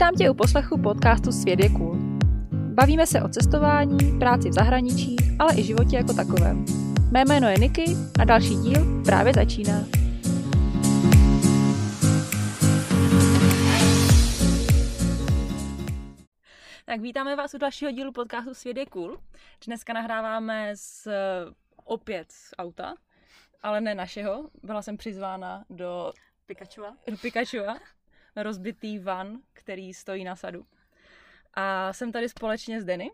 Vítám tě u poslechu podcastu Svět je cool. Bavíme se o cestování, práci v zahraničí, ale i životě jako takovém. Mé jméno je Niky a další díl právě začíná. Tak vítáme vás u dalšího dílu podcastu Svět je cool. Dneska nahráváme z, opět z auta, ale ne našeho. Byla jsem přizvána do Pikachu. do Pikachu, rozbitý van, který stojí na sadu. A jsem tady společně s Denny.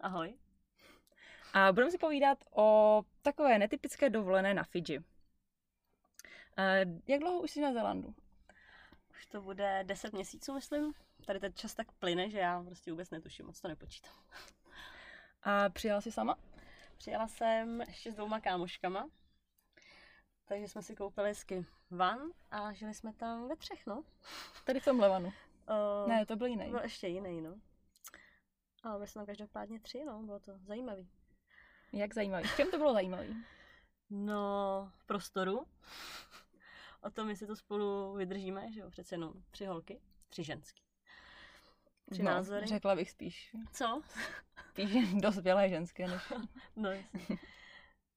Ahoj. A budeme si povídat o takové netypické dovolené na Fidži. Jak dlouho už jsi na Zelandu? Už to bude 10 měsíců, myslím. Tady ten čas tak plyne, že já prostě vůbec netuším, moc to nepočítám. A přijela jsi sama? Přijela jsem ještě s dvouma kámoškama, takže jsme si koupili hezky van a žili jsme tam ve třech, no. Tady v tomhle vanu. Uh, Ne, to byl jiný. Byl ještě jiný, no. Ale my jsme tam každopádně tři, no, bylo to zajímavý. Jak zajímavý. V čem to bylo zajímavý? No, v prostoru. O tom, jestli to spolu vydržíme, že jo, přece jenom tři holky, tři ženský. Tři no, názory. Řekla bych spíš. Co? Spíš dospělé ženské než... No, jasně.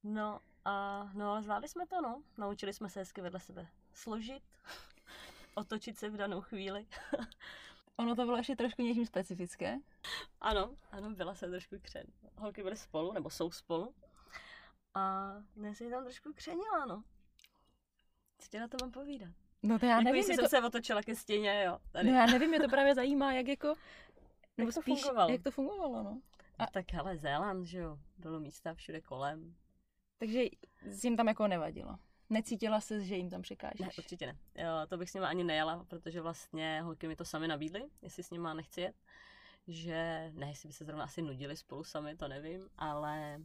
No a no, ale zvládli jsme to, no. Naučili jsme se hezky vedle sebe složit, otočit se v danou chvíli. Ono to bylo ještě trošku něčím specifické. Ano, ano, byla se trošku křen. Holky byly spolu, nebo jsou spolu. A dnes jí tam trošku křenila, no. Co ti na to mám povídat? No to já Jako nevím, jestli je jsem to... se otočila ke stěně, jo. Tady. No já nevím, mě to právě zajímá, jak jako... Nebo to spíš, fungovalo? jak to fungovalo, no. A... Tak hele, Zéland, že jo. Bylo místa všude kolem. Takže jim tam jako nevadilo. Necítila se, že jim tam překážíš. Ne, určitě ne. Jo, to bych s nima ani nejela, protože vlastně holky mi to sami nabídly, jestli s nima nechci jet. Že, ne, jestli by se zrovna asi nudili spolu sami, to nevím, ale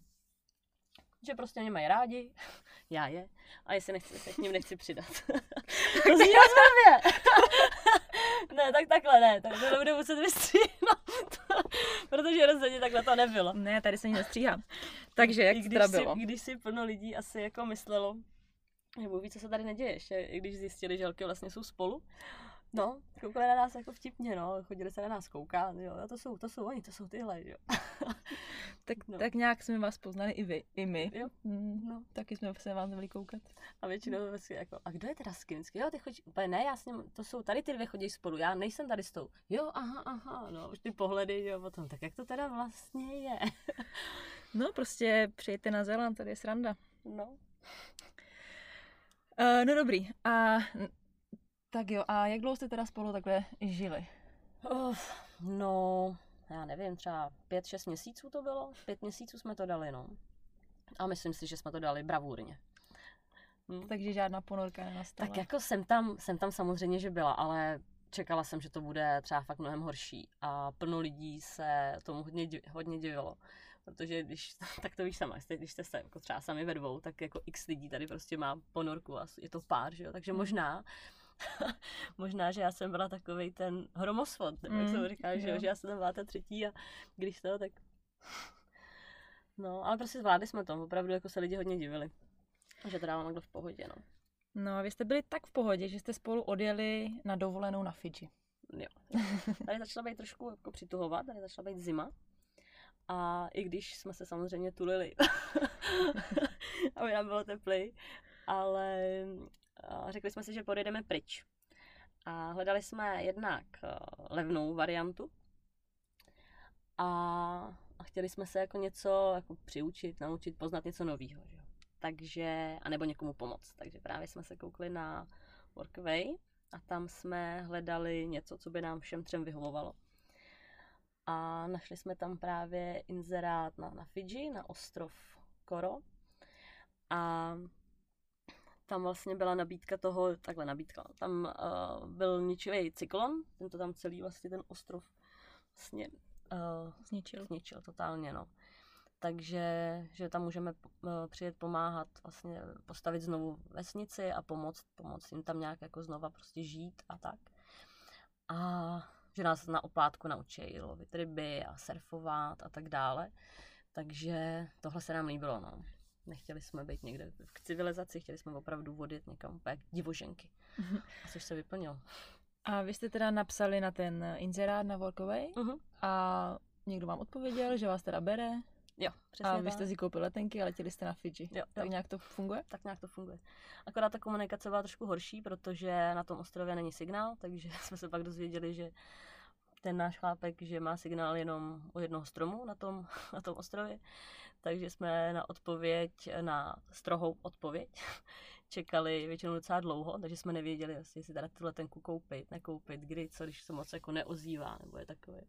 že prostě mě mají rádi, já je, a jestli nechci, se k ním nechci přidat. to zní rozhodně. ne, tak takhle ne, tak to nebudu muset vystříhnout, protože rozhodně takhle to nebylo. Ne, tady se nic nestříhám. Takže jak I když teda si, bylo? I když si plno lidí asi jako myslelo, že Bůh ví, co se tady neděje, ještě i když zjistili, že holky vlastně jsou spolu. No, koukali na nás jako vtipně, no, chodili se na nás koukat, jo, a to jsou, to jsou oni, to jsou tyhle, jo. Tak, no. tak nějak jsme vás poznali i vy, i my. Jo. Mm, No. Taky jsme se vás měli koukat. A většinou si jako, a kdo je teda Skinsky? Jo, ty chodíš, úplně ne, já s ním, to jsou, tady ty dvě chodí spolu, já nejsem tady s tou. Jo, aha, aha, no, už ty pohledy, jo, potom, tak jak to teda vlastně je? No prostě přijďte na Zéland, tady je sranda. No, Uh, no dobrý. A tak jo, a jak dlouho jste teda spolu takhle žili? Uf, no, já nevím, třeba pět, šest měsíců to bylo, pět měsíců jsme to dali, no. A myslím si, že jsme to dali bravurně. Hm. Takže žádná ponorka nenastala. Tak jako jsem tam, jsem tam samozřejmě, že byla, ale čekala jsem, že to bude třeba fakt mnohem horší. A plno lidí se tomu hodně, hodně divilo. Protože když, tak to víš sama, když jste se jako třeba sami ve dvou, tak jako x lidí tady prostě má ponorku a je to pár, že jo? Takže Mm. možná, možná, že já jsem byla takový ten hromosvod, nebo jak Mm, to říká, že, jo? že já jsem tam byla ta třetí a když to, tak... No, ale prostě zvládli jsme to, opravdu jako se lidi hodně divili. Že to dávám takhle v pohodě, no. No a vy jste byli tak v pohodě, že jste spolu odjeli na dovolenou na Fidži. Jo. Tady začala být trošku jako přituhovat, tady začala být zima. A i když jsme se samozřejmě tulili, aby nám bylo teplej, ale řekli jsme si, že pojedeme pryč. A hledali jsme jednak a, levnou variantu a, a chtěli jsme se jako něco jako přiučit, naučit, poznat něco nového. Takže, anebo někomu pomoct. Takže právě jsme se koukli na Workaway a tam jsme hledali něco, co by nám všem třem vyhovovalo. A našli jsme tam právě inzerát na, na Fidži, na ostrov Koro. A tam vlastně byla nabídka toho, takhle nabídka, tam uh, byl ničivý cyklon, ten to tam celý vlastně ten ostrov vlastně uh, Zničil. zničil totálně, no. Takže, že tam můžeme uh, přijet pomáhat, vlastně postavit znovu vesnici a pomoct, pomoct jim tam nějak jako znova prostě žít a tak. A že nás na oplátku naučí lovit ryby a surfovat a tak dále. Takže tohle se nám líbilo, no. Nechtěli jsme být někde v civilizaci, chtěli jsme opravdu vodit někam úplně divoženky. A což se vyplnilo. A vy jste teda napsali na ten inzerát na Workaway Uh-huh. a někdo vám odpověděl, že vás teda bere Jo, přesně a vy jste si koupili letenky a letěli jste na Fidži. Jo, Tak jo. nějak to funguje? tak nějak to funguje. Akorát ta komunikace byla trošku horší, protože na tom ostrově není signál, takže jsme se pak dozvěděli, že ten náš chlápek, že má signál jenom u jednoho stromu na tom, na tom ostrově, takže jsme na odpověď, na strohou odpověď čekali většinou docela dlouho, takže jsme nevěděli, jestli si teda tu letenku koupit, nekoupit, kdy, co, když se moc jako neozývá, nebo je takové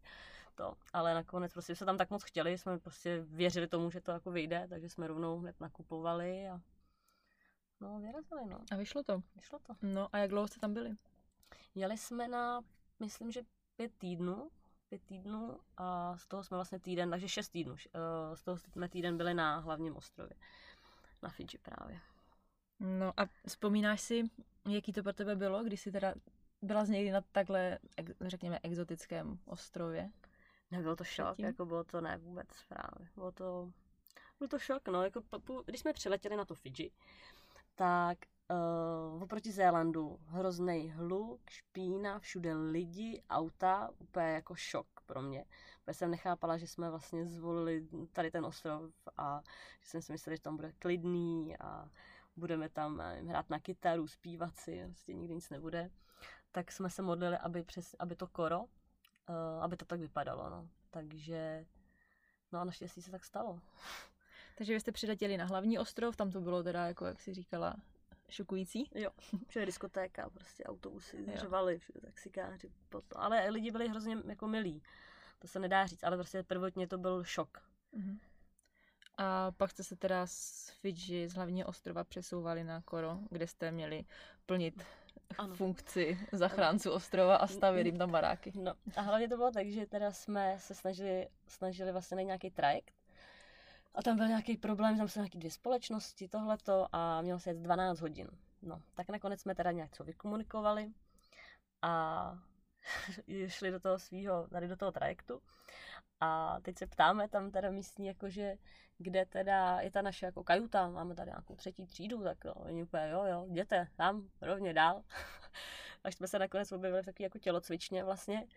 to. Ale nakonec prostě se tam tak moc chtěli, jsme prostě věřili tomu, že to jako vyjde, takže jsme rovnou hned nakupovali a no vyrazili, no. A vyšlo to. Vyšlo to. No a jak dlouho jste tam byli? Jeli jsme na, myslím, že pět týdnů, pět týdnů a z toho jsme vlastně týden, takže šest týdnů. eh, Z toho jsme týden byli na hlavním ostrově, na Fidži právě. No a vzpomínáš si, jaký to pro tebe bylo, když jsi teda byla z někdy na takhle, řekněme, exotickém ostrově? Nebyl to šok, Předtím? jako bylo to ne vůbec právě. Bylo to, byl to šok, no, jako když jsme přiletěli na to Fidži, tak uh, oproti Zélandu hrozný hluk, špína, všude lidi, auta, úplně jako šok pro mě. Protože jsem nechápala, že jsme vlastně zvolili tady ten ostrov a že jsem si myslela, že tam bude klidný a budeme tam hrát na kytaru, zpívat si, prostě nikdy nic nebude. Tak jsme se modlili, aby, přes, aby to koro, uh, aby to tak vypadalo, no. Takže, no a naštěstí se tak stalo. Takže vy jste přiletěli na hlavní ostrov, tam to bylo teda, jako jak jsi říkala, šokující. Všude diskotéka, prostě autobusy, Jo. řvali, taxikáři, potom. ale lidi byli hrozně jako milí. To se nedá říct, ale prostě prvotně to byl šok. Mhm. A pak jste se teda z Fidži, z hlavního ostrova, přesouvali na Koro, kde jste měli plnit Ano. funkci zachránců ostrova a stavět jim tam baráky. No a hlavně to bylo tak, že teda jsme se snažili, snažili vlastně najít nějaký trajekt. A tam byl nějaký problém, tam jsou nějaké dvě společnosti, tohleto a mělo se jet 12 hodin. No, tak nakonec jsme teda nějak co vykomunikovali a šli do toho svého, tady do toho trajektu. A teď se ptáme tam teda místní, jakože kde teda je ta naše jako kajuta, máme tady nějakou třetí třídu, tak jo, oni úplně jo, jo, jděte tam, rovně dál. Až jsme se nakonec objevili v takový jako tělocvičně vlastně.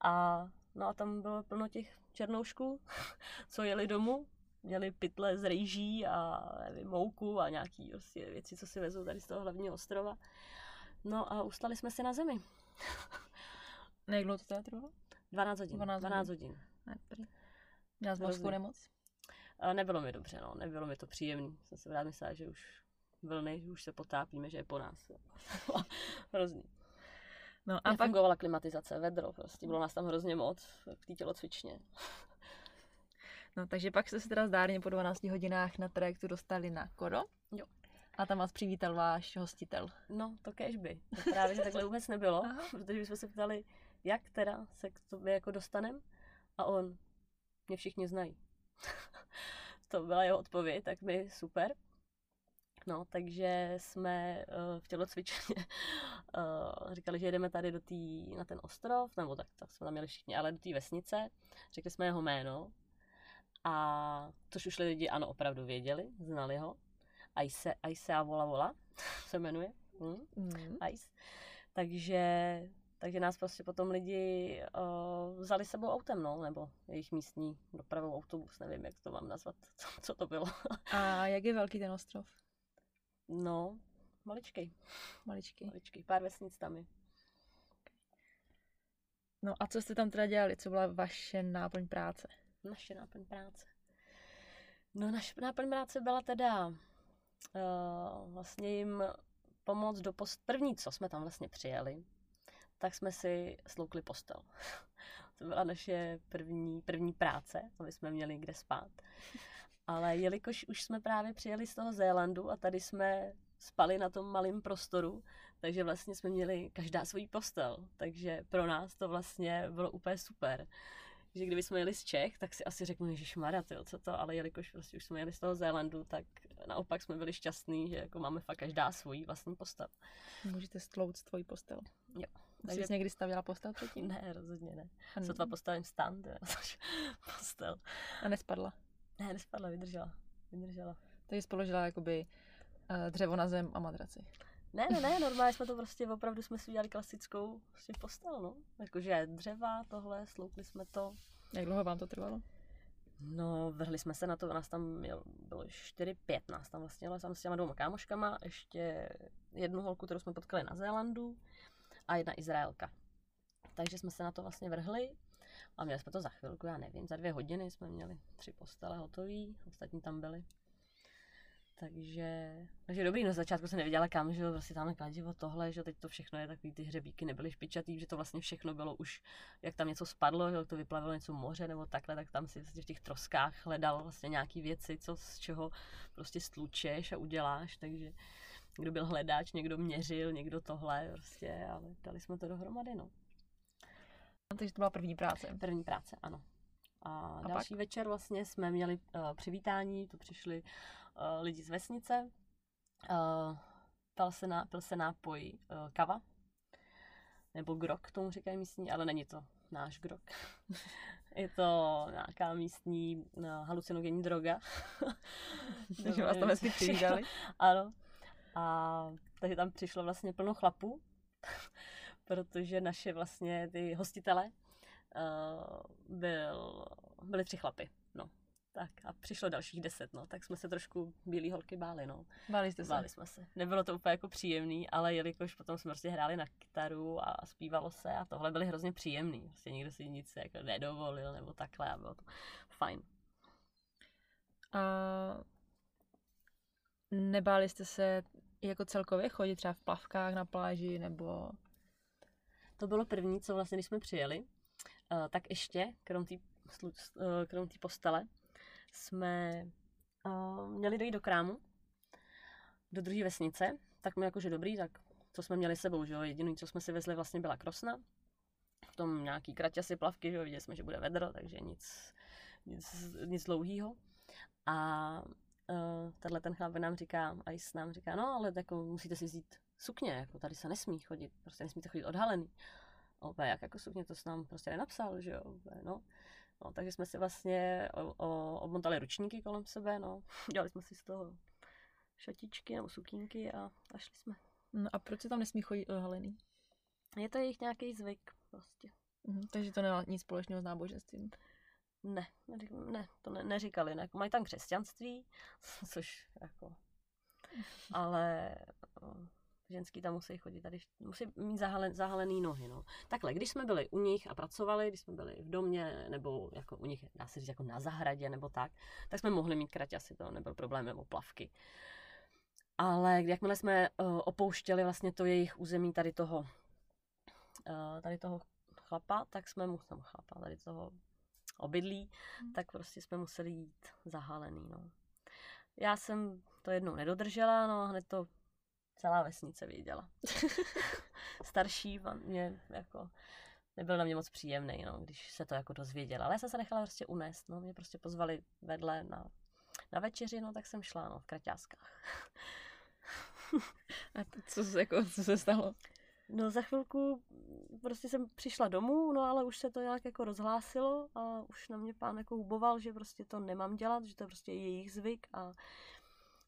A no a tam bylo plno těch černoušků, co jeli domů, měli pytle z rejží a nevím, mouku a nějaký prostě věci, co si vezou tady z toho hlavního ostrova. No a ustali jsme si na zemi. Na jak dlouho to teda trvalo? 12 hodin. 12 12, hodin. Dobrý. Měla jsi mořskou nemoc? A nebylo mi dobře, no, nebylo mi to příjemné. Jsem si rád myslela, že už vlny, že už se potápíme, že je po nás. Hrozný. No a A pak, fungovala klimatizace, vedro, prostě bylo nás tam hrozně moc v té tělocvičně. No, takže pak jste se teda zdárně po 12 hodinách na trajektu dostali na Koro. Jo. A tam vás přivítal váš hostitel. No, to kež by. To právě, že takhle vůbec nebylo, Aha. protože jsme se ptali, jak teda se k tobě jako dostanem a on, mě všichni znají. to byla jeho odpověď, tak mi super. No, takže jsme uh, v tělocvičně uh, říkali, že jedeme tady do tý, na ten ostrov, nebo tak, tak jsme tam měli všichni, ale do té vesnice. Řekli jsme jeho jméno, a což už lidi ano opravdu věděli, znali ho. Aise, Aise a Vola Vola se jmenuje. Hm? Mm. Ice. Takže, takže nás prostě potom lidi uh, vzali s sebou autem, no, nebo jejich místní dopravou autobus, nevím, jak to mám nazvat, co, co to bylo. A jak je velký ten ostrov? No, maličkej, Maličký. maličkej, pár vesnic tam je. No a co jste tam teda dělali? Co byla vaše náplň práce? Naše náplň práce. No, naše náplň práce byla teda uh, vlastně jim pomoct do post... První, co jsme tam vlastně přijeli, tak jsme si sloukli postel. to byla naše první, první práce, aby jsme měli kde spát. Ale jelikož už jsme právě přijeli z toho Zélandu a tady jsme spali na tom malém prostoru, takže vlastně jsme měli každá svůj postel. Takže pro nás to vlastně bylo úplně super že kdyby jsme jeli z Čech, tak si asi řeknu, že šmara, tyjo, co to, ale jelikož prostě už jsme jeli z toho Zélandu, tak naopak jsme byli šťastní, že jako máme fakt každá svůj vlastní postel. Můžete stlouct tvoji postel. Jo. Takže... Jsi někdy stavěla postel předtím? Ne, rozhodně ne. A, Sotva postavím stan, postel. a nespadla. Ne, nespadla, vydržela. Vydržela. Takže jsi položila jakoby eh, dřevo na zem a madraci. Ne, ne, ne, normálně jsme to prostě, opravdu jsme si udělali klasickou prostě postel, no. Jakože dřeva, tohle, sloupli jsme to. Jak dlouho vám to trvalo? No, vrhli jsme se na to, nás tam měl, bylo 4-5 nás tam vlastně, ale jsem s těma dvěma kámoškama, ještě jednu holku, kterou jsme potkali na Zélandu a jedna Izraelka. Takže jsme se na to vlastně vrhli a měli jsme to za chvilku, já nevím, za dvě hodiny jsme měli tři postele hotový, ostatní tam byli. Takže, takže dobrý, na začátku jsem nevěděla kam, že jo, prostě tam kladivo tohle, že teď to všechno je takový, ty hřebíky nebyly špičatý, že to vlastně všechno bylo už, jak tam něco spadlo, že to vyplavilo něco moře nebo takhle, tak tam si vlastně v těch troskách hledal vlastně nějaký věci, co z čeho prostě stlučeš a uděláš, takže kdo byl hledáč, někdo měřil, někdo tohle, prostě, ale dali jsme to dohromady, no. Takže to byla první práce. První práce, ano. A, a další pak? večer vlastně jsme měli uh, přivítání, tu přišli uh, lidi z vesnice, uh, pil, se na, pil se nápoj uh, kava, nebo grok, tomu říkají místní, ale není to náš grok. Je to nějaká místní uh, halucinogenní droga. Takže vás tam hezky přivídali. ano. A takže tam přišlo vlastně plno chlapů, protože naše vlastně ty hostitele uh, byl, byly tři chlapy. Tak a přišlo dalších deset, no. Tak jsme se trošku bílý holky báli, no. Báli jste se? Báli jsme se. Nebylo to úplně jako příjemný, ale jelikož potom jsme prostě hráli na kytaru a zpívalo se a tohle byly hrozně příjemný. Prostě nikdo si nic jako nedovolil nebo takhle a bylo to fajn. A nebáli jste se jako celkově chodit třeba v plavkách na pláži nebo... To bylo první, co vlastně, když jsme přijeli, uh, tak ještě, krom té uh, krom tý postele, jsme uh, měli dojít do krámu, do druhé vesnice, tak my jakože dobrý, tak co jsme měli sebou, že jo, jediný, co jsme si vezli vlastně byla krosna, v tom nějaký kraťasy plavky, že jo, viděli jsme, že bude vedro, takže nic, nic, nic dlouhýho. A uh, tenhle ten chlap nám říká, a s nám říká, no ale jako musíte si vzít sukně, jako tady se nesmí chodit, prostě nesmíte chodit odhalený. Opět, jak jako sukně, to s nám prostě nenapsal, že jo, no. No, takže jsme si vlastně o, o, obmontali ručníky kolem sebe, no. Dělali jsme si z toho šatičky nebo sukínky a, a šli jsme. No a proč se tam nesmí chodit odhalený? Je to jejich nějaký zvyk prostě. Mhm, takže to nemá nic společného s náboženstvím. Ne, ne, to ne, neříkali. Ne. Mají tam křesťanství, což jako... Ale ženský tam musí chodit, tady musí mít zahalen, zahalený nohy. No. Takhle, když jsme byli u nich a pracovali, když jsme byli v domě, nebo jako u nich, dá se říct, jako na zahradě, nebo tak, tak jsme mohli mít kraťasy, to nebyl problém, nebo plavky. Ale jakmile jsme uh, opouštěli vlastně to jejich území tady toho, uh, tady toho chlapa, tak jsme museli, chlapa, tady toho obydlí, hmm. tak prostě jsme museli jít zahalený, no. Já jsem to jednou nedodržela, no a hned to celá vesnice věděla. Starší pan mě jako nebyl na mě moc příjemný, no, když se to jako dozvěděla. Ale já jsem se nechala prostě unést, no, mě prostě pozvali vedle na, na večeři, no, tak jsem šla, no, v kraťáskách. A to, co, se, jako, co se stalo? No za chvilku prostě jsem přišla domů, no ale už se to nějak jako rozhlásilo a už na mě pán jako huboval, že prostě to nemám dělat, že to je prostě jejich zvyk a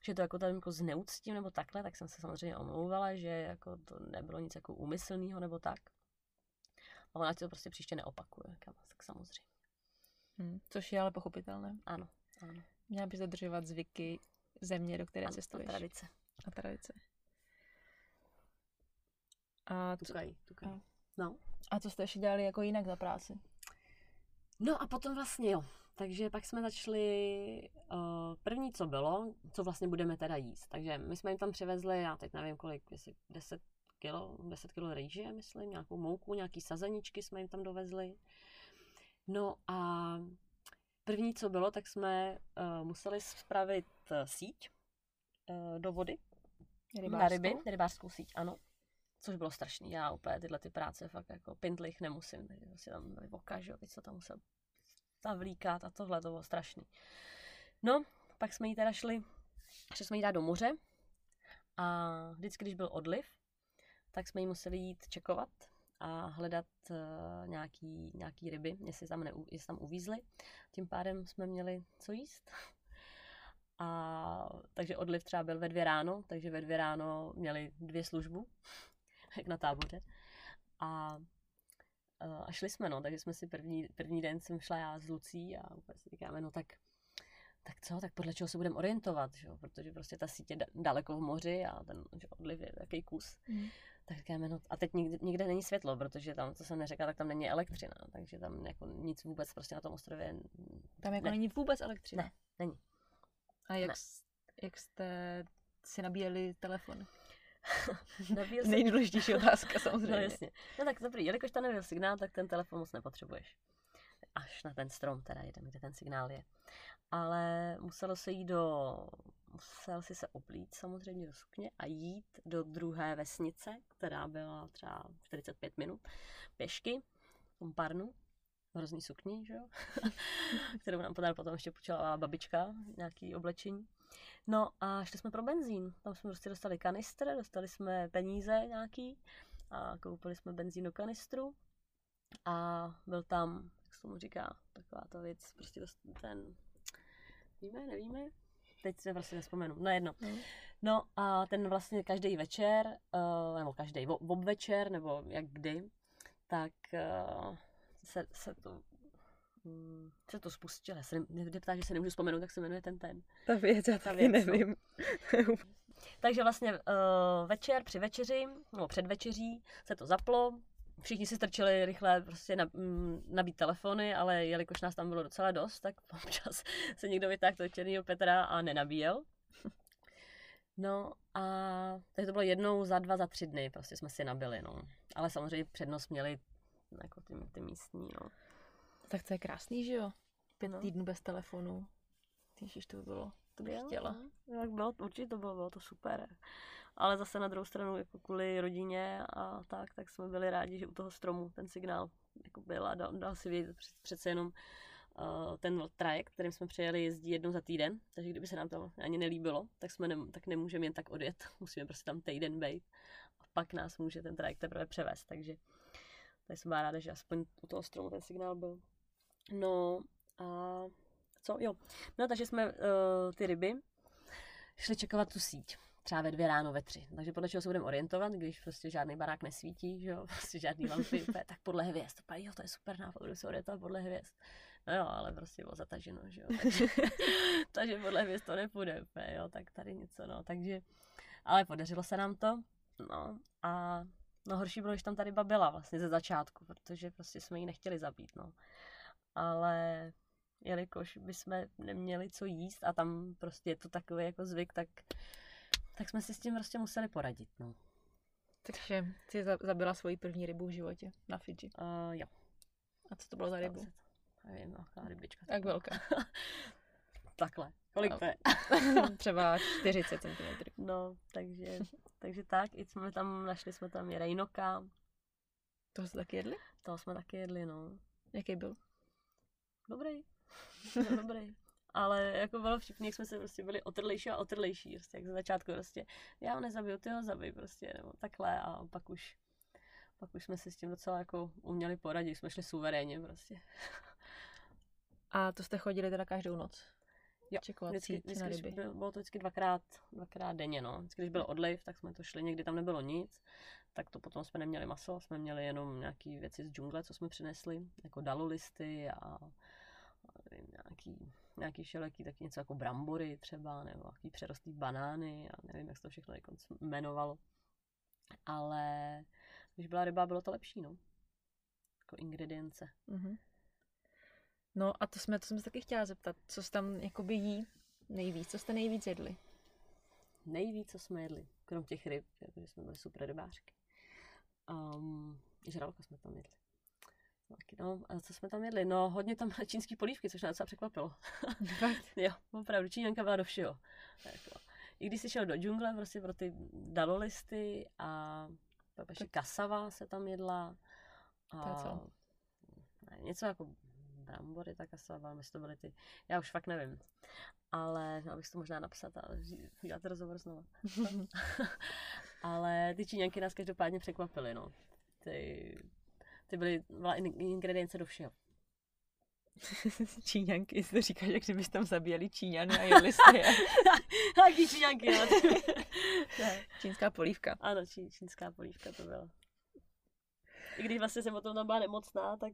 že to jako tam jako zneuctím nebo takhle, tak jsem se samozřejmě omlouvala, že jako to nebylo nic jako úmyslného nebo tak. A ona to prostě příště neopakuje, tak samozřejmě. Hmm, což je ale pochopitelné. Ano, ano. Měla bys dodržovat zvyky země, do které ano, cestuješ. A tradice. A tradice. A co, tukají, tukají. A, no. A co jste ještě dělali jako jinak za práci? No a potom vlastně jo, takže pak jsme začali, uh, první co bylo, co vlastně budeme teda jíst. Takže my jsme jim tam přivezli, já teď nevím kolik, jestli 10 kilo, 10 kilo rejže, myslím, nějakou mouku, nějaký sazeničky jsme jim tam dovezli. No a první co bylo, tak jsme uh, museli spravit uh, síť uh, do vody. Rybářskou? Na ryby, rybářskou síť, ano. Což bylo strašný. Já úplně tyhle ty práce fakt jako pindlich nemusím. Takže si tam byli voka, že jo, se tam musel zavlíkat a tohle, to bylo strašný. No, pak jsme jí teda šli, šli jsme jí dát do moře a vždycky, když byl odliv, tak jsme jí museli jít čekovat a hledat uh, nějaký, nějaký ryby, jestli tam, ne, jestli tam uvízly. Tím pádem jsme měli co jíst. A takže odliv třeba byl ve dvě ráno, takže ve dvě ráno měli dvě službu, jak na táboře. A, a šli jsme, no, takže jsme si první, první den jsem šla já s Lucí a úplně si říkáme, no tak tak co, tak podle čeho se budeme orientovat, že? protože prostě ta sítě je daleko v moři a ten že odliv je takový kus. Mm. Tak říkáme, no a teď nikde, nikde není světlo, protože tam, co jsem neřekla, tak tam není elektřina, takže tam jako nic vůbec prostě na tom ostrově. Tam jako ne. není vůbec elektřina? Ne, není. A jak, ne. jak jste si nabíjeli telefon? Nabíjel jsem... Nejdůležitější otázka samozřejmě. No jasně. No tak dobrý, jelikož tam nebyl signál, tak ten telefon moc nepotřebuješ. Až na ten strom teda jeden, kde ten signál je ale muselo se jít do, musel si se oblít samozřejmě do sukně a jít do druhé vesnice, která byla třeba 45 minut pěšky, v tom parnu, hrozný sukni, že jo? kterou nám potom ještě počala babička, nějaký oblečení. No a šli jsme pro benzín. Tam jsme prostě dostali kanistr, dostali jsme peníze nějaký a koupili jsme benzín do kanistru a byl tam, jak se tomu říká, taková ta věc, prostě ten Víme, nevíme? Teď se vlastně nespomenu. No jedno. Mm. No a ten vlastně každý večer, uh, nebo každý ob večer, nebo jak kdy, tak uh, se, se to um, se to spustilo. Já se ne, ptá, že se nemůžu vzpomenout, tak se jmenuje ten ten. Ta věc, já ta věc, no. nevím. No. Takže vlastně uh, večer při večeři, nebo před večeří se to zaplo, všichni si strčili rychle prostě na, mm, nabít telefony, ale jelikož nás tam bylo docela dost, tak občas se někdo vytáhl toho černýho Petra a nenabíjel. No a takže to bylo jednou za dva, za tři dny, prostě jsme si nabili, no. Ale samozřejmě přednost měli jako ty, ty místní, no. Tak to je krásný, že jo? Pět no. týdnů bez telefonu. Ježiš, to by bylo, to bych jo, chtěla. No. Jak bylo, určitě to bylo, bylo to super ale zase na druhou stranu jako kvůli rodině a tak, tak jsme byli rádi, že u toho stromu ten signál jako byl a dal, dal si vědět přece jenom uh, ten trajekt, kterým jsme přejeli, jezdí jednou za týden, takže kdyby se nám to ani nelíbilo, tak, jsme ne, tak nemůžeme jen tak odjet, musíme prostě tam týden být a pak nás může ten trajekt teprve převést, takže tady jsem byla ráda, že aspoň u toho stromu ten signál byl. No a co? Jo. No takže jsme uh, ty ryby šli čekovat tu síť třeba ve dvě ráno, ve tři. Takže podle čeho se budeme orientovat, když prostě žádný barák nesvítí, že jo, prostě žádný lampy, tak podle hvězd. To jo, to je super nápad, budu se orientovat podle hvězd. No jo, ale prostě bylo zataženo, že jo. Takže, takže podle hvězd to nepůjde úplně, jo, tak tady něco, no. Takže, ale podařilo se nám to, no. A no horší bylo, když tam tady babila vlastně ze začátku, protože prostě jsme ji nechtěli zabít, no. Ale jelikož bychom neměli co jíst a tam prostě je to takový jako zvyk, tak tak jsme si s tím prostě museli poradit, no. Takže jsi zabila svoji první rybu v životě na Fidži? Uh, jo. A co to bylo za rybu? Nevím, velká rybička. Tak velká. Takhle. Kolik to je? Třeba 40 cm. No, takže, takže tak. I jsme tam, našli jsme tam i rejnoka. Toho jste taky jedli? Toho jsme taky jedli, no. Jaký byl? Dobrý. dobrý ale jako bylo vtipný, jak jsme se prostě byli otrlejší a otrlejší, prostě jak ze začátku prostě, já ho nezabiju, ty ho zabij prostě, nebo takhle a pak už, pak už jsme si s tím docela jako uměli poradit, jsme šli suverénně prostě. A to jste chodili teda každou noc? Jo, Čekovat vždycky, vždycky, na ryby. Bylo to vždycky dvakrát, dvakrát denně, no. Vždycky, když byl odliv, tak jsme to šli, někdy tam nebylo nic, tak to potom jsme neměli maso, jsme měli jenom nějaké věci z džungle, co jsme přinesli, jako dalolisty a nevím, nějaký nějaký všelijaký taky něco jako brambory třeba, nebo nějaký přerostlý banány, a nevím, jak se to všechno jako jmenovalo. Ale když byla ryba, bylo to lepší, no. Jako ingredience. Mm-hmm. No a to jsme, to jsem se taky chtěla zeptat, co jste tam jakoby jí nejvíc, co jste nejvíc jedli? Nejvíc, co jsme jedli, krom těch ryb, protože jsme byli super rybářky. Um, žralka jsme tam jedli. No, a co jsme tam jedli? No, hodně tam čínský polívky, což nás docela překvapilo. jo, opravdu, Číňanka byla do všeho. Jako. I když jsi šel do džungle, prostě pro ty dalolisty a pak ještě kasava se tam jedla. A to co? Ne, něco jako brambory, ta kasava, myslím, to byly ty, já už fakt nevím. Ale měla bych to možná napsat a udělat rozhovor znovu. ale ty Číňanky nás každopádně překvapily, no. Ty, ty byly, byla ingredience do všeho. Číňanky, jsi to říkáš, jak kdybys tam zabíjeli Číňany a jedli jste je. Jaký číňanky, no. Čínská polívka. Ano, čí, čínská polívka to byla. I když vlastně jsem o tom byla nemocná, tak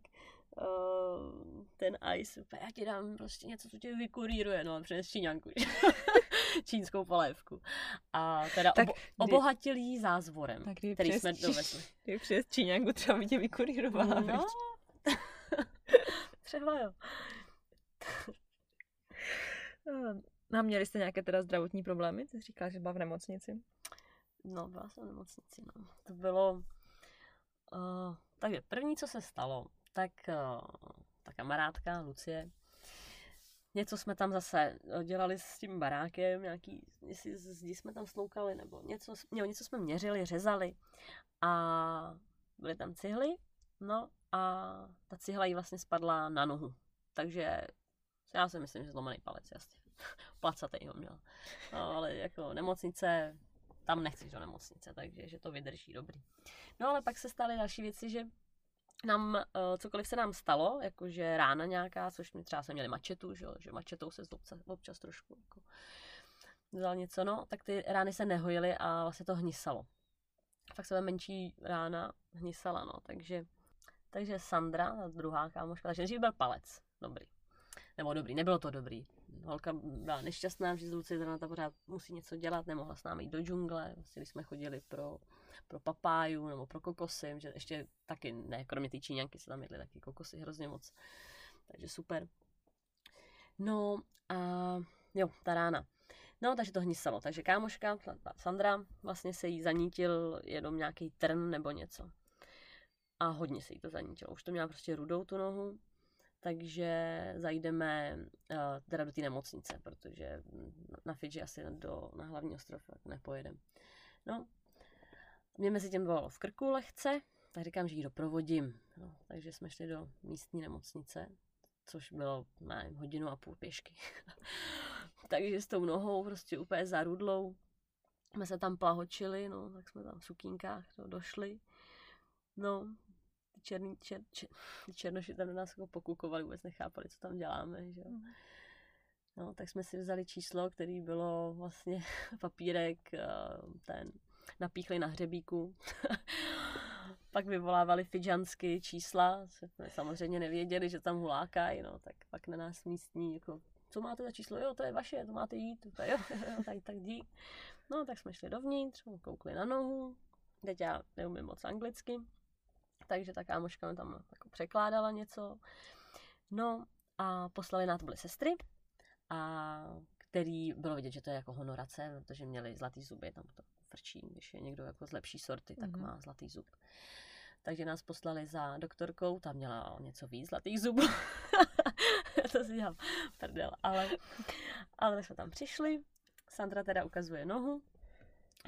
uh, ten ice, já ti dám prostě něco, co tě vykuríruje, no a přines číňanku. Čínskou polévku. A teda Tak obo, kdy- obohatil jí zázvorem, Tak který přes jsme dovezli. Kdyby přes Číňanku třeba by tě vykurýrovala. No, třeba jo. No a měli jste nějaké teda zdravotní problémy? Ty jsi říkala, že byla v nemocnici. No, byla jsem v nemocnici, no. To bylo... Uh, takže první, co se stalo, tak uh, ta kamarádka Lucie, něco jsme tam zase eh, dělali s tím barákem, nějaký, jestli zdi jsme tam sloukali, nebo něco, jo, něco jsme měřili, řezali a byly tam cihly, no a ta cihla jí vlastně spadla na nohu. Takže já si myslím, že zlomený palec, jasně. Placatej ho měl. No, ale jako nemocnice, tam nechceš do nemocnice, takže že to vydrží dobrý. No ale pak se staly další věci, že nám, uh, cokoliv se nám stalo, jakože rána nějaká, což my třeba jsme měli mačetu, že, že mačetou se občas, občas trošku jako vzal něco, no, tak ty rány se nehojily a vlastně to hnisalo. Fakt se menší rána hnisala, no, takže, takže Sandra, ta druhá kámoška, takže nejdřív byl palec, dobrý. Nebo dobrý, nebylo to dobrý. Holka byla nešťastná, že z Lucie zrovna ta pořád musí něco dělat, nemohla s námi jít do džungle, vlastně když jsme chodili pro, pro papáju nebo pro kokosy, že ještě taky, ne, kromě té číňanky se tam jedly taky kokosy hrozně moc. Takže super. No a jo, ta rána. No, takže to hnisalo. Takže kámoška, Sandra, vlastně se jí zanítil jenom nějaký trn nebo něco. A hodně se jí to zanítilo. Už to měla prostě rudou tu nohu, takže zajdeme uh, teda do té nemocnice, protože na Fidži asi do, na hlavní ostrov nepojedeme. No, mě mezi tím bylo v krku lehce, tak říkám, že ji doprovodím. No, takže jsme šli do místní nemocnice, což bylo, nevím, hodinu a půl pěšky. takže s tou nohou prostě úplně zarudlou jsme se tam plahočili, no, tak jsme tam v sukínkách to došli. No, ty černý, čer, čer, ty černoši tam na nás jako pokukovali, vůbec nechápali, co tam děláme, že jo. No, tak jsme si vzali číslo, který bylo vlastně papírek, eh, ten napíchli na hřebíku. pak vyvolávali fidžansky čísla, jsme samozřejmě nevěděli, že tam hulákají, no, tak pak na nás místní, jako, co máte za číslo? Jo, to je vaše, to máte jít. To je, jo, jo, tak, tak dík. No, tak jsme šli dovnitř, koukli na nohu. Teď já neumím moc anglicky, takže ta kámoška mi tam jako překládala něco. No a poslali nás to byly sestry, a který bylo vidět, že to je jako honorace, protože měli zlatý zuby, tam to frčí, když je někdo jako z lepší sorty, tak Mhm. má zlatý zub. Takže nás poslali za doktorkou, ta měla o něco víc zlatých zubů. to si dělám prdel, ale, ale jsme tam přišli, Sandra teda ukazuje nohu,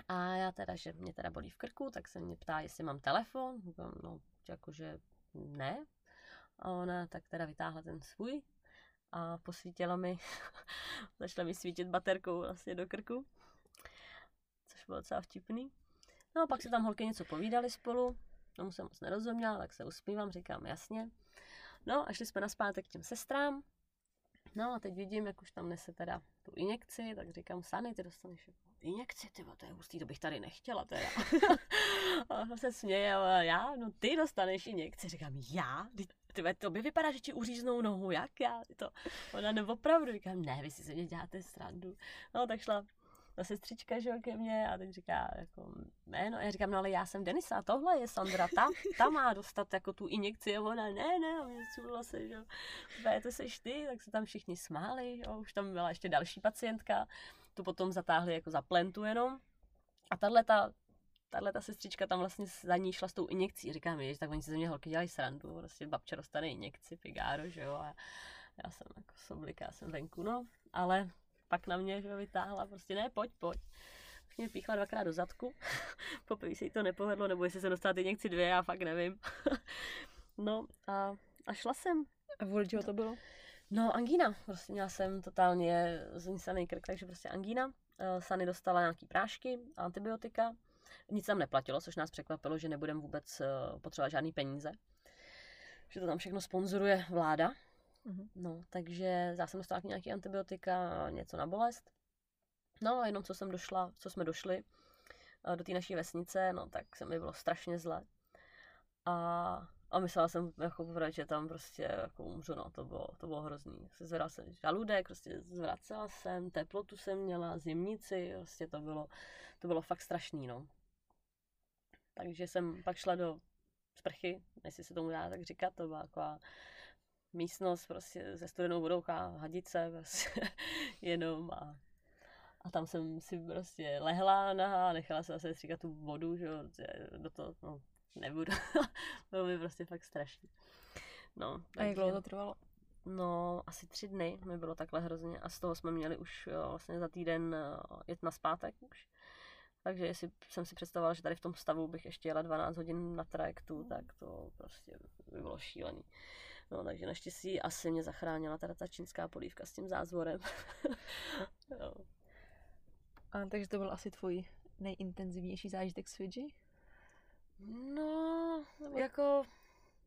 a já teda, že mě teda bolí v krku, tak se mě ptá, jestli mám telefon. Říkám, no, jakože ne. A ona tak teda vytáhla ten svůj a posvítila mi, začala mi svítit baterkou vlastně do krku, bylo docela vtipný. No a pak si tam holky něco povídali spolu, tomu jsem moc nerozuměla, tak se usmívám, říkám jasně. No a šli jsme naspátek k těm sestrám, No a teď vidím, jak už tam nese teda tu injekci, tak říkám, Sany, ty dostaneš jako injekci, ty to je hustý, to bych tady nechtěla teda. a se směje, a já, no ty dostaneš injekci. Říkám, já? Ty, to by vypadá, že ti uříznou nohu, jak já? To, ona nebo opravdu, říkám, ne, vy si se mě děláte srandu. No tak šla ta sestřička, že ke mně a teď říká, jako, jméno, já říkám, no ale já jsem Denisa, tohle je Sandra, ta, ta má dostat jako tu injekci a ona, ne, ne, a mě cudla se, že jo, "Tvé, to seš ty, tak se tam všichni smáli, jo, už tam byla ještě další pacientka, tu potom zatáhli jako za plentu jenom a tahle ta tahle ta sestřička tam vlastně za ní šla s tou injekcí. Říkám, že tak oni si ze mě holky dělají srandu, prostě babča dostane injekci, figáro, že jo, a já jsem jako soblika, já jsem venku, no, ale pak na mě, že vytáhla, prostě ne, pojď, pojď. Mě píchla dvakrát do zadku, poprvé se jí to nepovedlo, nebo jestli se dostala ty injekci dvě, já fakt nevím. no a, a šla jsem. A kvůli čeho to bylo? No, angína. Prostě měla jsem totálně znisaný krk, takže prostě angína. Eh, Sany dostala nějaký prášky, antibiotika. Nic tam neplatilo, což nás překvapilo, že nebudeme vůbec eh, potřebovat žádný peníze. Že to tam všechno sponzoruje vláda. Mhm. No, takže já jsem dostala nějaký antibiotika, něco na bolest. No a jenom co jsem došla, co jsme došli eh, do té naší vesnice, no tak se mi bylo strašně zle. A, a myslela jsem, jako poprvé, že tam prostě jako umřu, no, to bylo, to bylo hrozný. Se zvedala jsem žaludek, prostě zvracela jsem, teplotu jsem měla, zimnici, prostě to bylo, to bylo fakt strašný, no. Takže jsem pak šla do sprchy, jestli se tomu dá tak říkat, to byla taková místnost prostě se studenou vodou, hadice, prostě jenom a, a tam jsem si prostě lehla na a nechala se zase stříkat tu vodu, že jo, do toho, no, nebudu, bylo mi prostě fakt strašný. No, a jak dlouho to trvalo? No, asi tři dny mi bylo takhle hrozně a z toho jsme měli už jo, vlastně za týden jet na zpátek už. Takže jestli jsem si představovala, že tady v tom stavu bych ještě jela 12 hodin na trajektu, tak to prostě by bylo šílený. No, takže naštěstí asi mě zachránila teda ta čínská polívka s tím zázvorem. no. A takže to byl asi tvůj nejintenzivnější zážitek s Fidži? No, jako...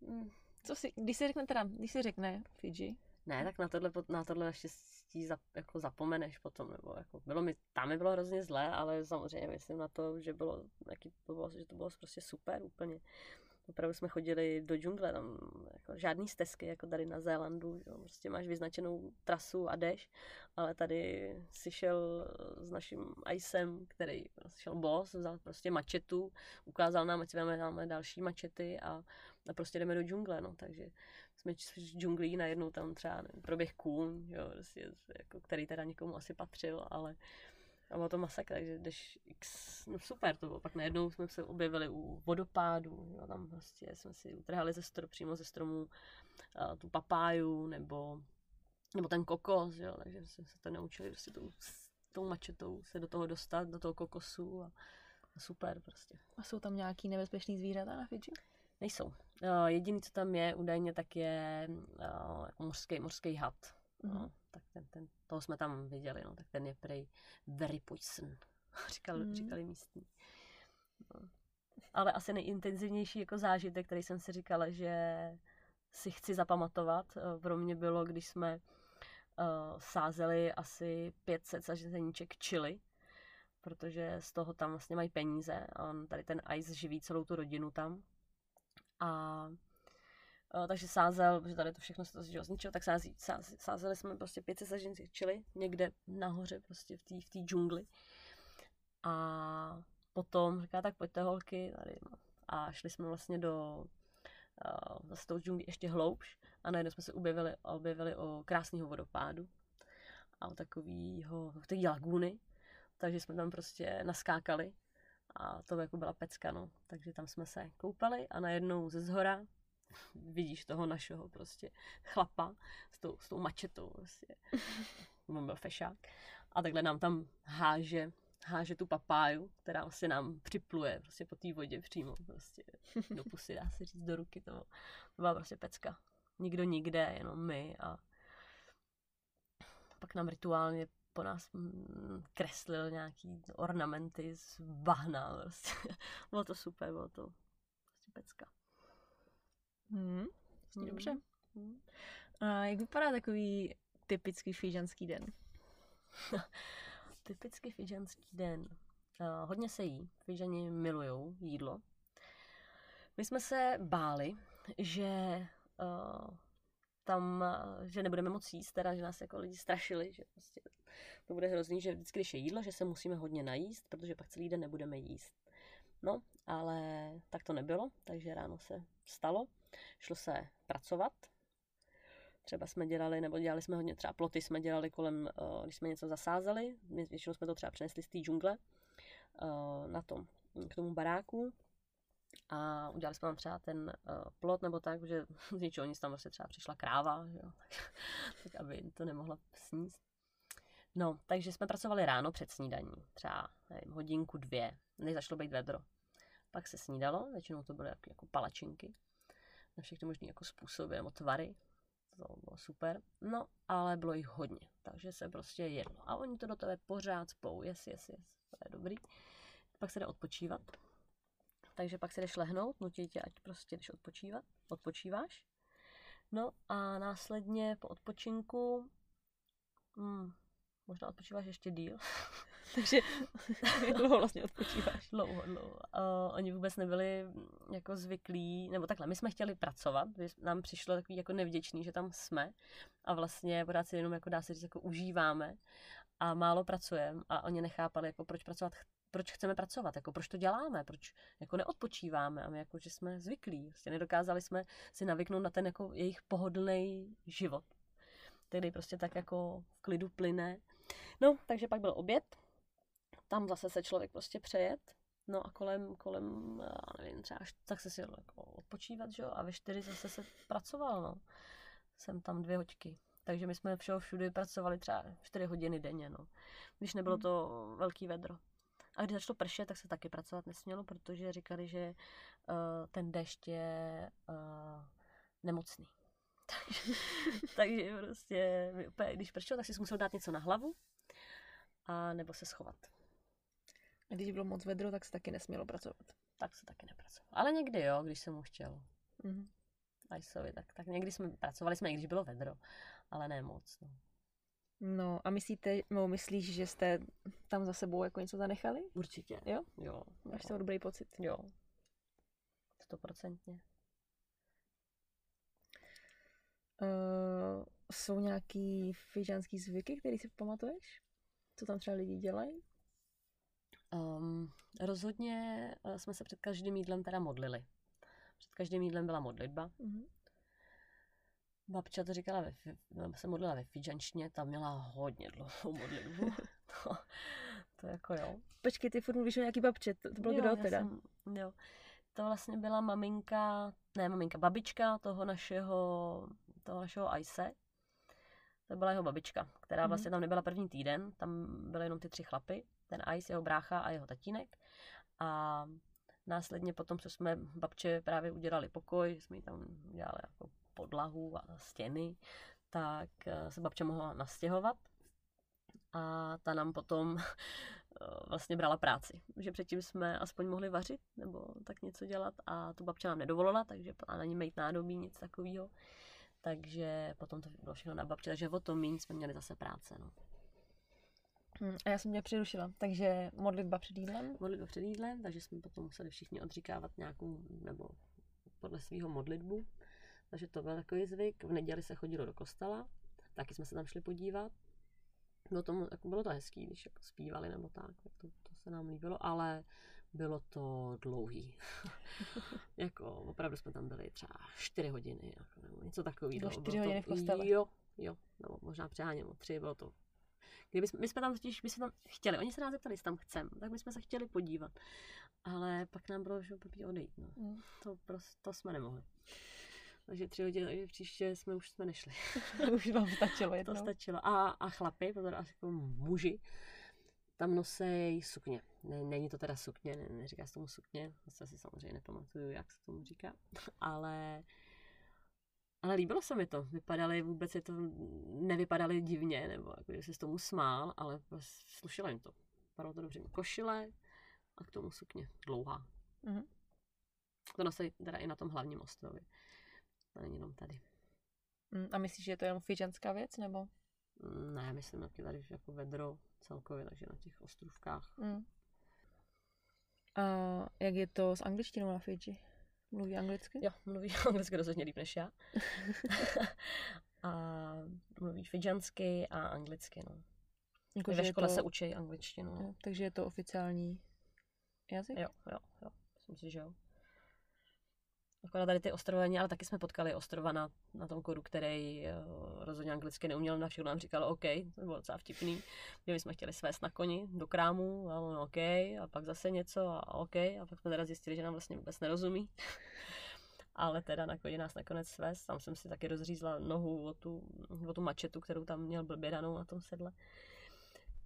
Mm, co si, když se řekne teda, když se řekne Fidži, ne, tak na tohle, na tohle naštěstí zap, jako zapomeneš potom, nebo jako bylo mi, tam mi bylo hrozně zlé, ale samozřejmě myslím na to, že bylo, jaký, bylo, že to bylo prostě super úplně. Opravdu jsme chodili do džungle, tam jako žádný stezky, jako tady na Zélandu, jo. prostě máš vyznačenou trasu a jdeš, ale tady si šel s naším Icem, který prostě šel boss, vzal prostě mačetu, ukázal nám, ať si máme další mačety a, a prostě jdeme do džungle, no, takže jsme z džunglí najednou tam třeba nevím, proběh kůň, jo, prostě, jako, který teda někomu asi patřil, ale a bylo to masakr, takže jdeš x, no super to bylo. Pak najednou jsme se objevili u vodopádu, jo, tam prostě jsme si utrhali ze strom, přímo ze stromu uh, tu papáju, nebo, nebo ten kokos, jo, takže jsme se to naučili prostě tou, tou mačetou se do toho dostat, do toho kokosu a, a super prostě. A jsou tam nějaký nebezpečný zvířata na Fidži? Nejsou. Uh, jediný, co tam je údajně, tak je uh, mořský, mořský had. No, tak ten, ten, toho jsme tam viděli, no, tak ten je prej very poison, říkal, mm. říkali místní. No. Ale asi nejintenzivnější jako zážitek, který jsem si říkala, že si chci zapamatovat, pro mě bylo, když jsme uh, sázeli asi 500 saženíček čili, protože z toho tam vlastně mají peníze a on tady ten Ice živí celou tu rodinu tam. A Uh, takže sázel, protože tady to všechno se to zničilo, tak sází, sáz, sázeli jsme prostě 500 saženci čili někde nahoře prostě v té v tý džungli. A potom říká, tak pojďte holky tady. No. A šli jsme vlastně do uh, zase tou džungli ještě hloubš a najednou jsme se objevili, objevili o krásného vodopádu a o takovýho, takové lagúny, takže jsme tam prostě naskákali a to jako byla pecka, no. Takže tam jsme se koupali a najednou ze zhora vidíš toho našeho prostě chlapa s tou, s tou mačetou prostě. On byl fešák. A takhle nám tam háže, háže tu papáju, která vlastně nám připluje prostě po té vodě přímo prostě do pusy, dá se říct, do ruky. To, to byla prostě pecka. Nikdo nikde, jenom my a pak nám rituálně po nás mm, kreslil nějaký ornamenty z bahna. Prostě. bylo to super, bylo to prostě pecka. Hmm, hmm. dobře. Hmm. A jak vypadá takový typický fížanský den? typický fížanský den. Uh, hodně se jí. Fížani milují jídlo. My jsme se báli, že uh, tam, že nebudeme moc jíst, teda, že nás jako lidi strašili, že prostě to bude hrozný, že vždycky, když je jídlo, že se musíme hodně najíst, protože pak celý den nebudeme jíst. No, ale tak to nebylo, takže ráno se stalo, šlo se pracovat. Třeba jsme dělali, nebo dělali jsme hodně, třeba ploty jsme dělali kolem, eh, když jsme něco zasázeli, většinou jsme to třeba přenesli z té džungle eh, na tom, k tomu baráku, a udělali jsme tam třeba ten uh, plot nebo tak, že z ničeho nic tam prostě třeba přišla kráva, jo, tak aby to nemohla sníst. No, takže jsme pracovali ráno před snídaní, třeba nevím, hodinku, dvě, než začalo být vedro. Pak se snídalo, většinou to byly jako, jako palačinky, na všechny možné jako způsoby nebo tvary. To bylo super. No, ale bylo jich hodně, takže se prostě jedlo. A oni to do tebe pořád spou, yes, yes, yes, to je dobrý. Pak se jde odpočívat. Takže pak se jdeš lehnout, nutí tě, ať prostě jdeš odpočívat, odpočíváš. No a následně po odpočinku, hmm, možná odpočíváš ještě díl, Takže jak dlouho vlastně odpočíváš? dlouho, dlouho. Uh, oni vůbec nebyli mm, jako zvyklí, nebo takhle, my jsme chtěli pracovat, nám přišlo takový jako nevděčný, že tam jsme a vlastně pořád si jenom jako dá se říct, jako užíváme a málo pracujeme a oni nechápali, jako proč pracovat, proč chceme pracovat, jako proč to děláme, proč jako neodpočíváme a my jako, že jsme zvyklí, prostě nedokázali jsme si navyknout na ten jako jejich pohodlný život, který prostě tak jako v klidu plyne. No, takže pak byl oběd, tam zase se člověk prostě přejet, no a kolem, kolem, já nevím, třeba až, tak se si jel jako odpočívat, že jo, a ve čtyři zase se pracoval, no. Jsem tam dvě hoďky. Takže my jsme všeho všude pracovali třeba 4 hodiny denně, no. Když nebylo Hmm. to velký vedro. A když začalo pršet, tak se taky pracovat nesmělo, protože říkali, že uh, ten dešť je uh, nemocný. takže, takže prostě, když pršelo, tak si musel dát něco na hlavu a nebo se schovat. A když bylo moc vedro, tak se taky nesmělo pracovat. Tak se taky nepracovalo. Ale někdy jo, když se mu chtělo. Mhm. Ajsovi, tak, tak někdy jsme pracovali jsme, i když bylo vedro, ale ne moc. No. No a myslíte, nebo myslíš, že jste tam za sebou jako něco zanechali? Určitě. Jo? Jo. Máš toho dobrý pocit? Jo. Stoprocentně. Uh, jsou nějaký fidžánský zvyky, který si pamatuješ? Co tam třeba lidi dělají? Um, rozhodně eh, jsme se před každým jídlem teda modlili. Před každým jídlem byla modlitba. Mhm. Babča to říkala, ve, no, se modlila ve fidžanštině, tam měla hodně dlouhou modlitbu. to, to jako jo. Počkej, ty furt mluvíš o nějaký babče, to, to bylo Jo, kdo teda? Jsem, jo. To vlastně byla maminka, ne maminka, babička toho našeho, toho našeho Ajse. To byla jeho babička, která Mhm. vlastně tam nebyla první týden, tam byly jenom ty tři chlapy, ten Ice, jeho brácha a jeho tatínek. A následně potom, co jsme babče právě udělali pokoj, jsme tam udělali jako podlahu a stěny, tak eh, se babče mohla nastěhovat. A ta nám potom eh, vlastně brala práci. Že předtím jsme aspoň mohli vařit nebo tak něco dělat a tu babča nám nedovolila, takže a na ní mít nádobí, nic takového. Takže potom to bylo všechno na babče, takže o to méně jsme měli zase práce. No. Hm, A já jsem mě přerušila, takže modlitba před jídlem. Modlitba před jídlem, takže jsme potom museli všichni odříkávat nějakou, nebo podle svého modlitbu. Takže to byl takový zvyk. V neděli se chodilo do kostela, taky jsme se tam šli podívat. Bylo to, jako bylo to hezký, když jako zpívali nebo tak, tak to, to se nám líbilo, ale bylo to dlouhý. jako opravdu jsme tam byli třeba 4 hodiny, jako, nebo něco takového. Bylo čtyři hodiny v kostele? Jo, jo, nebo možná přeháněm o tři, bylo to Kdyby jsme, my jsme tam totiž, my jsme tam chtěli, oni se nás zeptali, jestli tam chcem, tak my jsme se chtěli podívat. Ale pak nám bylo, že blbý odejít, no. Hm. To prostě, to jsme nemohli. Takže tři hodiny, takže příště jsme už jsme nešli. Už vám stačilo To jednou. stačilo. A, a chlapy, pozor, asi jako muži, tam nosej sukně. Ne, není to teda sukně, ne, neříká se tomu sukně, to si samozřejmě nepamatuju, jak se tomu říká, ale ale líbilo se mi to. Vypadali vůbec, je to, nevypadali divně, nebo jako, že se s tomu smál, ale slušelo jim to. Vypadalo to dobře. Košile a k tomu sukně. Dlouhá. Mhm. To nosí teda i na tom hlavním ostrově. To není jenom tady. Hm, A myslíš, že je to jenom fidžanská věc, nebo? Mm, Ne, myslím taky tady jako vedro celkově, takže na těch ostrovkách. Hm. A jak je to s angličtinou na Fidži? Mluví anglicky? Jo, mluví anglicky rozhodně líp než já. a mluví fidžansky a anglicky, no. Jako, že ve škole to, se učí angličtinu. No. takže je to oficiální jazyk? Jo, jo, jo. Myslím si, že jo. Akorát tady ty ostrovani, ale taky jsme potkali ostrova na, tom kodu, který uh, rozhodně anglicky neuměl, na všechno nám říkal OK, to bylo docela vtipný, že my jsme chtěli svést na koni do krámu a on OK, a pak zase něco a OK, a pak jsme teda zjistili, že nám vlastně vůbec nerozumí. ale teda na koni nás nakonec svést, tam jsem si taky rozřízla nohu o tu, o tu mačetu, kterou tam měl blbě danou na tom sedle.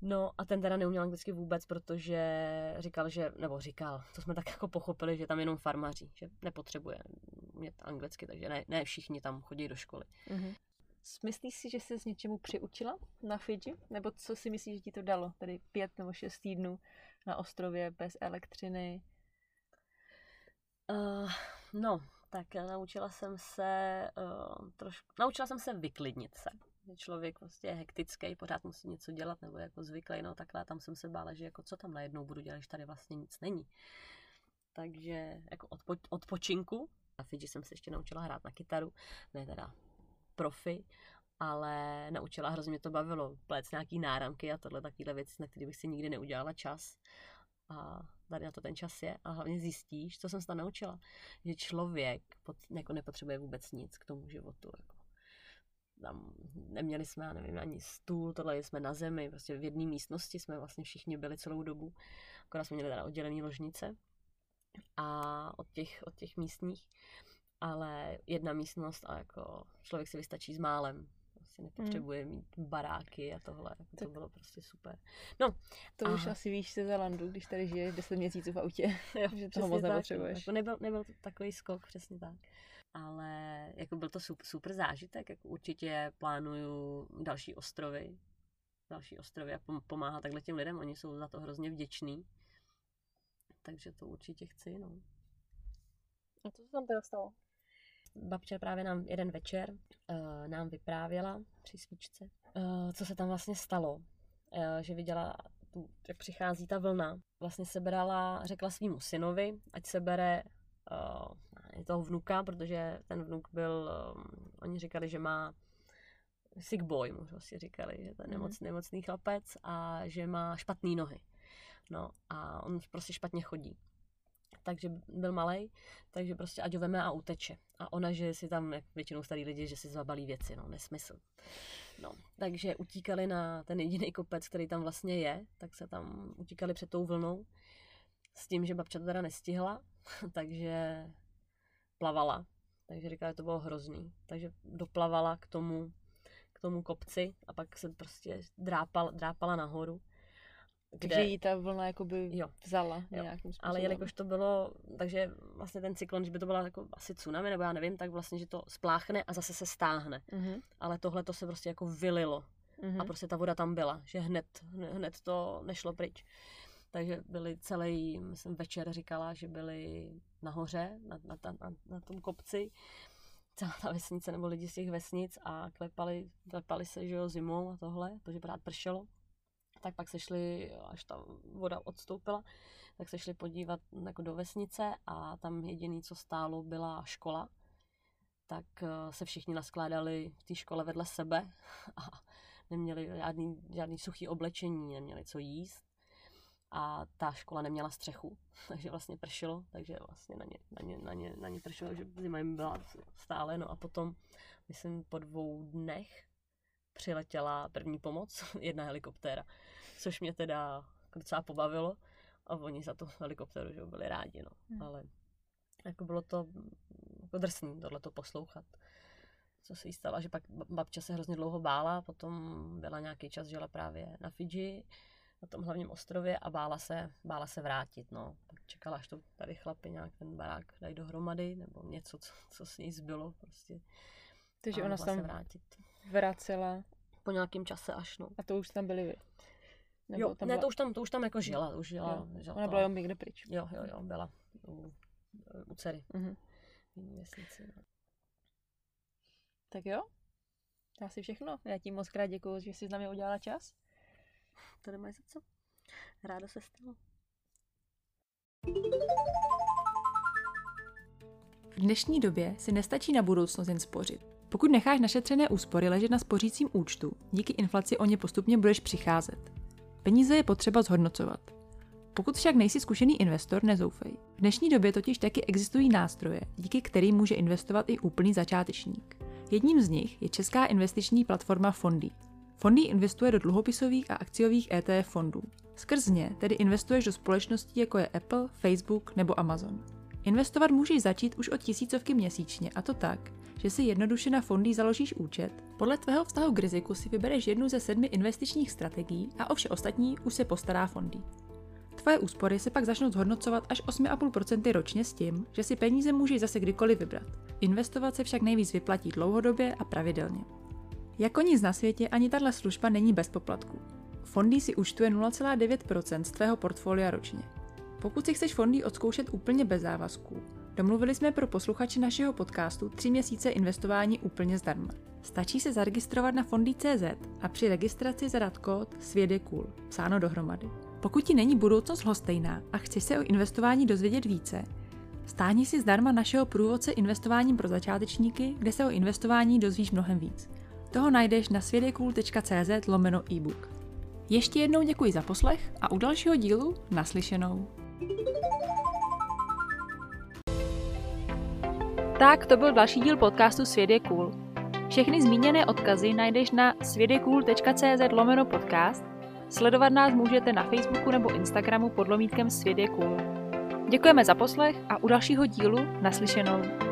No a ten teda neuměl anglicky vůbec, protože říkal, že, nebo říkal, to jsme tak jako pochopili, že tam jenom farmaří, že nepotřebuje umět anglicky, takže ne, ne všichni tam chodí do školy. Mhm. Myslíš si, že jsi s něčemu přiučila na Fidži? Nebo co si myslíš, že ti to dalo? Tady pět nebo šest týdnů na ostrově bez elektřiny? Uh, no, tak naučila jsem se uh, trošku, naučila jsem se vyklidnit se. Že člověk prostě je hektický, pořád musí něco dělat, nebo jako zvyklý, no takhle, tam jsem se bála, že jako co tam najednou budu dělat, když tady vlastně nic není. Takže jako odpo, odpočinku. Na Fidži jsem se ještě naučila hrát na kytaru, ne teda profi, ale naučila, hrozně to bavilo, plec nějaký náramky a tohle takovéhle věci, na které bych si nikdy neudělala čas. A tady na to ten čas je a hlavně zjistíš, co jsem se tam naučila, že člověk pod, jako nepotřebuje vůbec nic k tomu životu. Jako. Tam neměli jsme, já nevím, ani stůl, tohle jsme na zemi, prostě v jedné místnosti jsme vlastně všichni byli celou dobu, akorát jsme měli teda oddělené ložnice a od těch, od těch místních, ale jedna místnost a jako člověk si vystačí s málem, prostě nepotřebuje hmm. mít baráky a tohle. Jako to bylo prostě super. No, to a... už asi víš se Zelandu, když tady žiješ 10 měsíců v autě, jo, že toho moc nepotřebuješ. Jako nebyl, nebyl to takový skok, přesně tak. Ale jako byl to super, super zážitek, jako určitě plánuju další ostrovy, další ostrovy a pomáhat takhle těm lidem, oni jsou za to hrozně vděční. Takže to určitě chci, no. A co se tam teda stalo? babče právě nám jeden večer uh, nám vyprávěla při svíčce, uh, co se tam vlastně stalo. Uh, že viděla, tu, jak přichází ta vlna. Vlastně sebrala, řekla svýmu synovi, ať se bere uh, toho vnuka, protože ten vnuk byl, um, oni říkali, že má sick boy, možná si říkali, že to je nemoc, mm. nemocný chlapec a že má špatné nohy. No a on prostě špatně chodí takže byl malý, takže prostě ať ho veme a uteče. A ona, že si tam, jak většinou starý lidi, že si zabalí věci, no, nesmysl. No, takže utíkali na ten jediný kopec, který tam vlastně je, tak se tam utíkali před tou vlnou, s tím, že babča to teda nestihla, takže plavala. Takže říká, že to bylo hrozný. Takže doplavala k tomu, k tomu kopci a pak se prostě drápal, drápala nahoru kde... Takže jí ta vlna jakoby jo. vzala jo. nějakým způsobem. Ale jelikož to bylo, takže vlastně ten cyklon, když by to byla jako asi tsunami, nebo já nevím, tak vlastně, že to spláchne a zase se stáhne. Mm-hmm. Ale tohle to se prostě jako vylilo. Mm-hmm. A prostě ta voda tam byla, že hned, hned to nešlo pryč. Takže byli celý, myslím, večer říkala, že byli nahoře, na, na, na, na tom kopci, celá ta vesnice nebo lidi z těch vesnic a klepali, klepali se, že jo, zimou a tohle, protože právě pršelo tak pak se šli, až ta voda odstoupila, tak se šli podívat jako do vesnice a tam jediný, co stálo, byla škola. Tak eh, se všichni naskládali v té škole vedle sebe a neměli žádný, žádný suchý oblečení, neměli co jíst. A ta škola neměla střechu, takže vlastně pršelo, takže vlastně na ně, na ně, na ně, na ně pršelo, že zima jim byla stále. No a potom, myslím, po dvou dnech přiletěla první pomoc, jedna helikoptéra což mě teda docela pobavilo a oni za to helikopteru že byli rádi, no. Hmm. Ale jako bylo to jako drsný tohle to poslouchat co se jí stalo, že pak babča se hrozně dlouho bála, potom byla nějaký čas, žila právě na Fidži, na tom hlavním ostrově a bála se, bála se vrátit, no. Pak čekala, až to tady chlapi nějak ten barák dají dohromady, nebo něco, co, co s ní zbylo, prostě. Takže ona se tam vrátit. vracela. Po nějakém čase až, no. A to už tam byli vy? Nebo jo, tam ne, byla... to už tam, to už tam jako žila, už žila. Jo. žila Ona byla jenom někde pryč. Jo, jo, jo, byla u, u dcery. Mm-hmm. Vesnici, no. Tak jo, to asi všechno. Já ti moc krát děkuji, že jsi s námi udělala čas. To nemáš za co. Ráda se stalo. V dnešní době si nestačí na budoucnost jen spořit. Pokud necháš našetřené úspory ležet na spořícím účtu, díky inflaci o ně postupně budeš přicházet. Peníze je potřeba zhodnocovat. Pokud však nejsi zkušený investor, nezoufej. V dnešní době totiž taky existují nástroje, díky kterým může investovat i úplný začátečník. Jedním z nich je česká investiční platforma Fondy. Fondy investuje do dluhopisových a akciových ETF fondů. Skrz ně tedy investuješ do společností jako je Apple, Facebook nebo Amazon. Investovat můžeš začít už od tisícovky měsíčně a to tak, že si jednoduše na fondy založíš účet, podle tvého vztahu k riziku si vybereš jednu ze sedmi investičních strategií a o vše ostatní už se postará fondy. Tvoje úspory se pak začnou zhodnocovat až 8,5% ročně s tím, že si peníze můžeš zase kdykoliv vybrat. Investovat se však nejvíc vyplatí dlouhodobě a pravidelně. Jako nic na světě ani tahle služba není bez poplatku. Fondy si účtuje 0,9% z tvého portfolia ročně. Pokud si chceš fondy odzkoušet úplně bez závazků, Domluvili jsme pro posluchače našeho podcastu tři měsíce investování úplně zdarma. Stačí se zaregistrovat na fondy.cz a při registraci zadat kód cool, psáno dohromady. Pokud ti není budoucnost lhostejná a chceš se o investování dozvědět více, stáhni si zdarma našeho průvodce investováním pro začátečníky, kde se o investování dozvíš mnohem víc. Toho najdeš na svědekul.cz lomeno e-book. Ještě jednou děkuji za poslech a u dalšího dílu naslyšenou. Tak to byl další díl podcastu Svět je cool. Všechny zmíněné odkazy najdeš na svědekul.cz lomeno podcast. Sledovat nás můžete na Facebooku nebo Instagramu pod lomítkem Svět je cool. Děkujeme za poslech a u dalšího dílu naslyšenou.